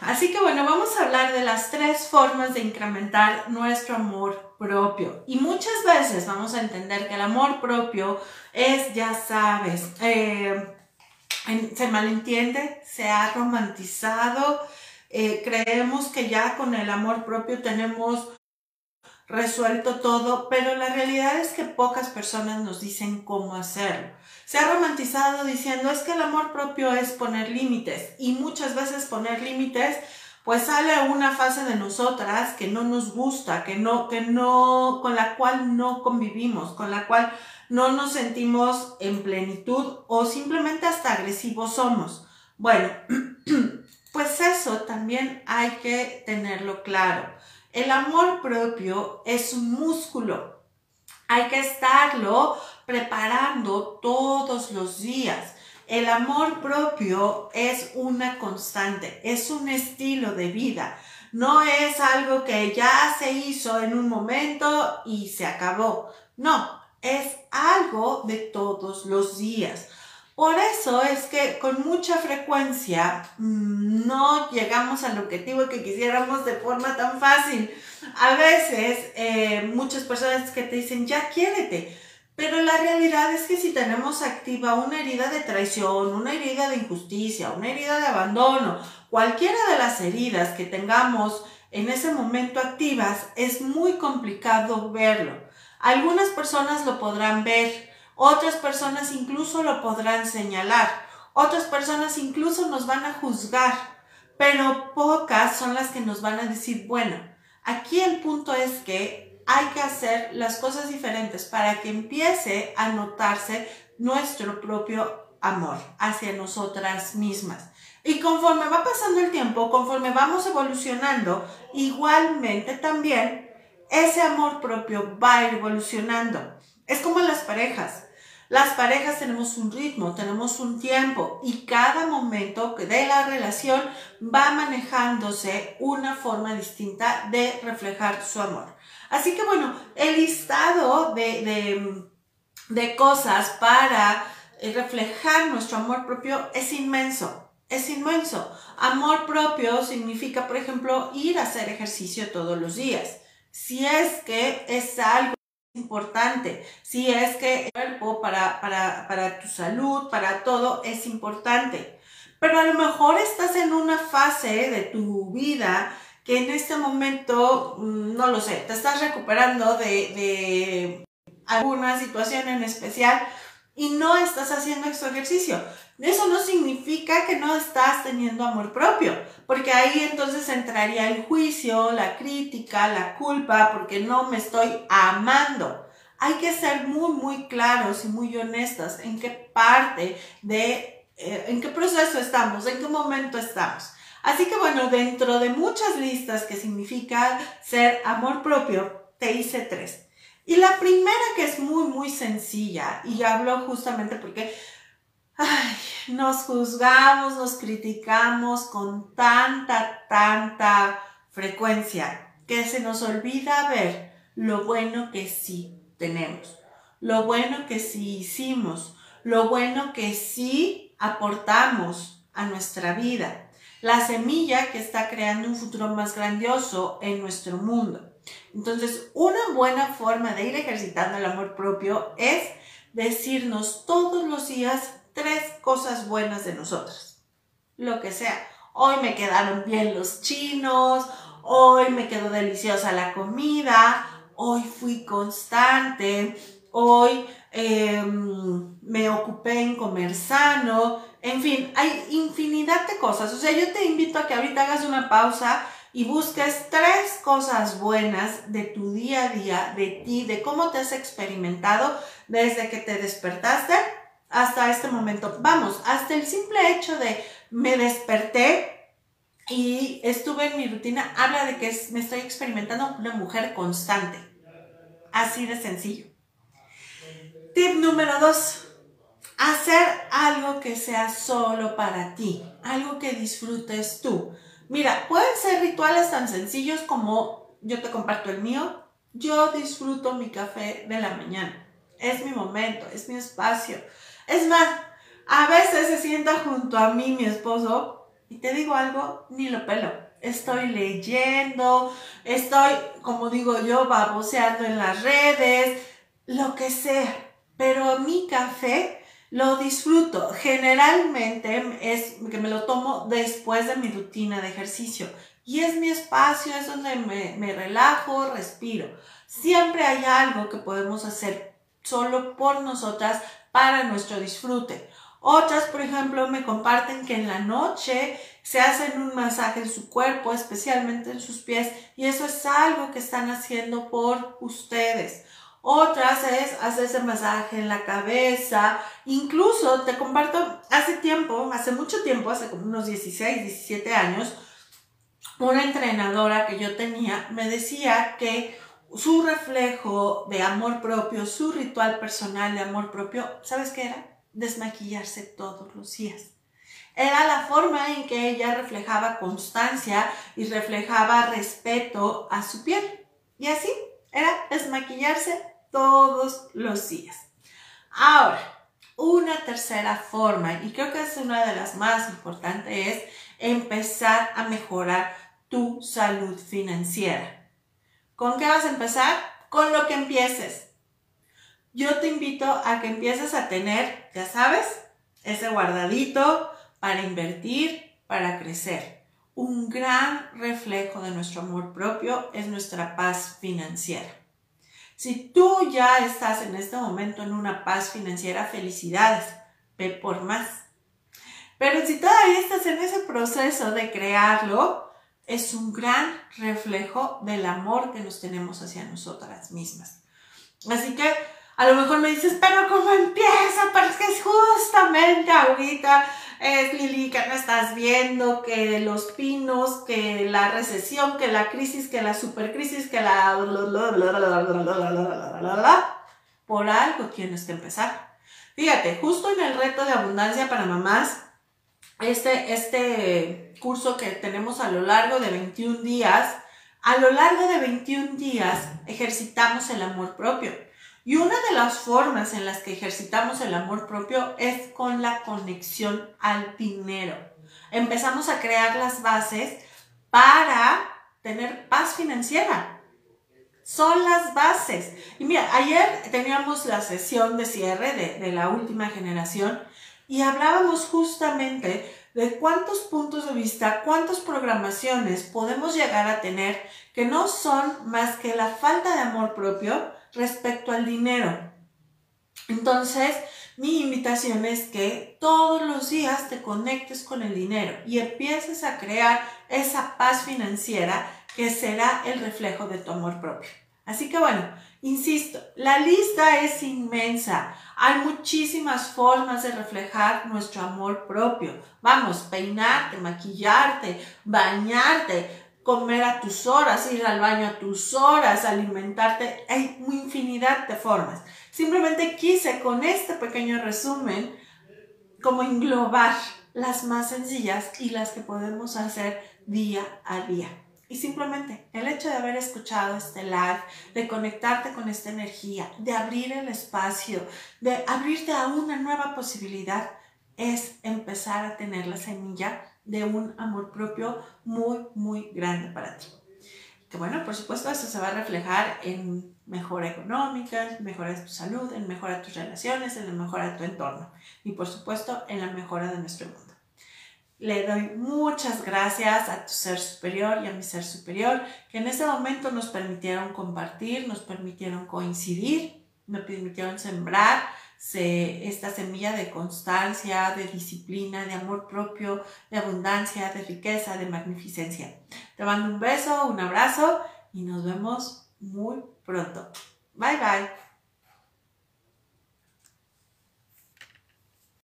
Así que bueno, vamos a hablar de las tres formas de incrementar nuestro amor propio. Y muchas veces vamos a entender que el amor propio es, ya sabes, eh, se malentiende, se ha romantizado, eh, creemos que ya con el amor propio tenemos resuelto todo, pero la realidad es que pocas personas nos dicen cómo hacerlo. Se ha romantizado diciendo es que el amor propio es poner límites y muchas veces poner límites pues sale una fase de nosotras que no nos gusta, que no, que no, con la cual no convivimos, con la cual no nos sentimos en plenitud o simplemente hasta agresivos somos. Bueno, pues eso también hay que tenerlo claro. El amor propio es un músculo. Hay que estarlo preparando todos los días. El amor propio es una constante, es un estilo de vida. No es algo que ya se hizo en un momento y se acabó. No, es algo de todos los días. Por eso es que con mucha frecuencia mm, no llegamos al objetivo que quisiéramos de forma tan fácil. A veces eh, muchas personas que te dicen, ya quiérete, pero la realidad es que si tenemos activa una herida de traición, una herida de injusticia, una herida de abandono, cualquiera de las heridas que tengamos en ese momento activas, es muy complicado verlo. Algunas personas lo podrán ver, otras personas incluso lo podrán señalar. Otras personas incluso nos van a juzgar. Pero pocas son las que nos van a decir, bueno, aquí el punto es que hay que hacer las cosas diferentes para que empiece a notarse nuestro propio amor hacia nosotras mismas. Y conforme va pasando el tiempo, conforme vamos evolucionando, igualmente también ese amor propio va evolucionando. Es como las parejas. Las parejas tenemos un ritmo, tenemos un tiempo y cada momento de la relación va manejándose una forma distinta de reflejar su amor. Así que bueno, el listado de, de, cosas para eh, reflejar nuestro amor propio es inmenso. Es inmenso. Amor propio significa, por ejemplo, ir a hacer ejercicio todos los días. Si es que es algo importante. Si es que el cuerpo para, para, para tu salud, para todo, es importante. Pero a lo mejor estás en una fase de tu vida que en este momento, mm, no lo sé, te estás recuperando de, de alguna situación en especial y no estás haciendo este ejercicio. Eso no significa que no estás teniendo amor propio, porque ahí entonces entraría el juicio, la crítica, la culpa, porque no me estoy amando. Hay que ser muy, muy claros y muy honestas en qué parte de, eh, en qué proceso estamos, en qué momento estamos. Así que bueno, dentro de muchas listas que significa ser amor propio, te hice tres. Y la primera que es muy, muy sencilla, y hablo justamente porque ay, nos juzgamos, nos criticamos con tanta, tanta frecuencia que se nos olvida ver lo bueno que sí tenemos, lo bueno que sí hicimos, lo bueno que sí aportamos a nuestra vida, la semilla que está creando un futuro más grandioso en nuestro mundo. Entonces, una buena forma de ir ejercitando el amor propio es decirnos todos los días tres cosas buenas de nosotros. Lo que sea. Hoy me quedaron bien los chinos, hoy me quedó deliciosa la comida, hoy fui constante, hoy em, me ocupé en comer sano, en fin, hay infinidad de cosas. O sea, yo te invito a que ahorita hagas una pausa y busques tres cosas buenas de tu día a día, de ti, de cómo te has experimentado desde que te despertaste hasta este momento. Vamos, hasta el simple hecho de me desperté y estuve en mi rutina, habla de que me estoy experimentando una mujer constante. Así de sencillo. Tip número dos. Hacer algo que sea solo para ti, algo que disfrutes tú. Mira, pueden ser rituales tan sencillos como yo te comparto el mío. Yo disfruto mi café de la mañana. Es mi momento, es mi espacio es más, a veces se sienta junto a mí mi esposo Y te digo algo, ni lo pelo. Estoy leyendo, estoy, como digo yo, baboseando en las redes, lo que sea. Pero mi café lo disfruto. Generalmente es que me lo tomo después de mi rutina de ejercicio. Y es mi espacio, es donde me, me relajo, respiro. Siempre hay algo que podemos hacer solo por nosotras para nuestro disfrute. Otras, por ejemplo, me comparten que en la noche se hacen un masaje en su cuerpo, especialmente en sus pies, y eso es algo que están haciendo por ustedes. Otras es hacerse masaje en la cabeza. Incluso te comparto, hace tiempo, hace mucho tiempo, hace como unos 16, 17 años, una entrenadora que yo tenía me decía que su reflejo de amor propio, su ritual personal de amor propio, ¿sabes qué era? desmaquillarse todos los días. Era la forma en que ella reflejaba constancia y reflejaba respeto a su piel. Y así era desmaquillarse todos los días. Ahora, una tercera forma, y creo que es una de las más importantes, es empezar a mejorar tu salud financiera. ¿Con qué vas a empezar? Con lo que empieces yo te invito a que empieces a tener, ya sabes, ese guardadito para invertir, para crecer. Un gran reflejo de nuestro amor propio es nuestra paz financiera. Si tú ya estás en este momento en una paz financiera, felicidades, ve por más. Pero si todavía estás en ese proceso de crearlo, es un gran reflejo del amor que nos tenemos hacia nosotras mismas. Así que a lo mejor me dices, pero ¿cómo empieza? Pero es que es justamente ahorita, es Lili, que no estás viendo, que los pinos, que la recesión, que la crisis, que la supercrisis, que la... Por algo tienes que empezar. Fíjate, justo en el reto de abundancia para mamás, este, este curso que tenemos a lo largo de 21 días, a lo largo de 21 días ejercitamos el amor propio. Y una de las formas en las que ejercitamos el amor propio es con la conexión al dinero. Empezamos a crear las bases para tener paz financiera. Son las bases. Y mira, ayer teníamos la sesión de cierre de, de la última generación y hablábamos justamente de cuántos puntos de vista, cuántas programaciones podemos llegar a tener que no son más que la falta de amor propio respecto al dinero. Entonces, mi invitación es que todos los días te conectes con el dinero y empieces a crear esa paz financiera que será el reflejo de tu amor propio. Así que bueno, insisto, la lista es inmensa. Hay muchísimas formas de reflejar nuestro amor propio. Vamos, peinarte, maquillarte, bañarte, comer a tus horas, ir al baño a tus horas, alimentarte. Hay infinidad de formas. Simplemente quise con este pequeño resumen como englobar las más sencillas y las que podemos hacer día a día. Y simplemente el hecho de haber escuchado este live, de conectarte con esta energía, de abrir el espacio, de abrirte a una nueva posibilidad, es empezar a tener la semilla de un amor propio muy, muy grande para ti. Que bueno, por supuesto, eso se va a reflejar en mejora económica, mejora de tu salud, en mejora de tus relaciones, en la mejora de tu entorno y por supuesto en la mejora de nuestro mundo. Le doy muchas gracias a tu ser superior y a mi ser superior que en ese momento nos permitieron compartir, nos permitieron coincidir, nos permitieron sembrar esta semilla de constancia, de disciplina, de amor propio, de abundancia, de riqueza, de magnificencia. Te mando un beso, un abrazo y nos vemos muy pronto. Bye bye.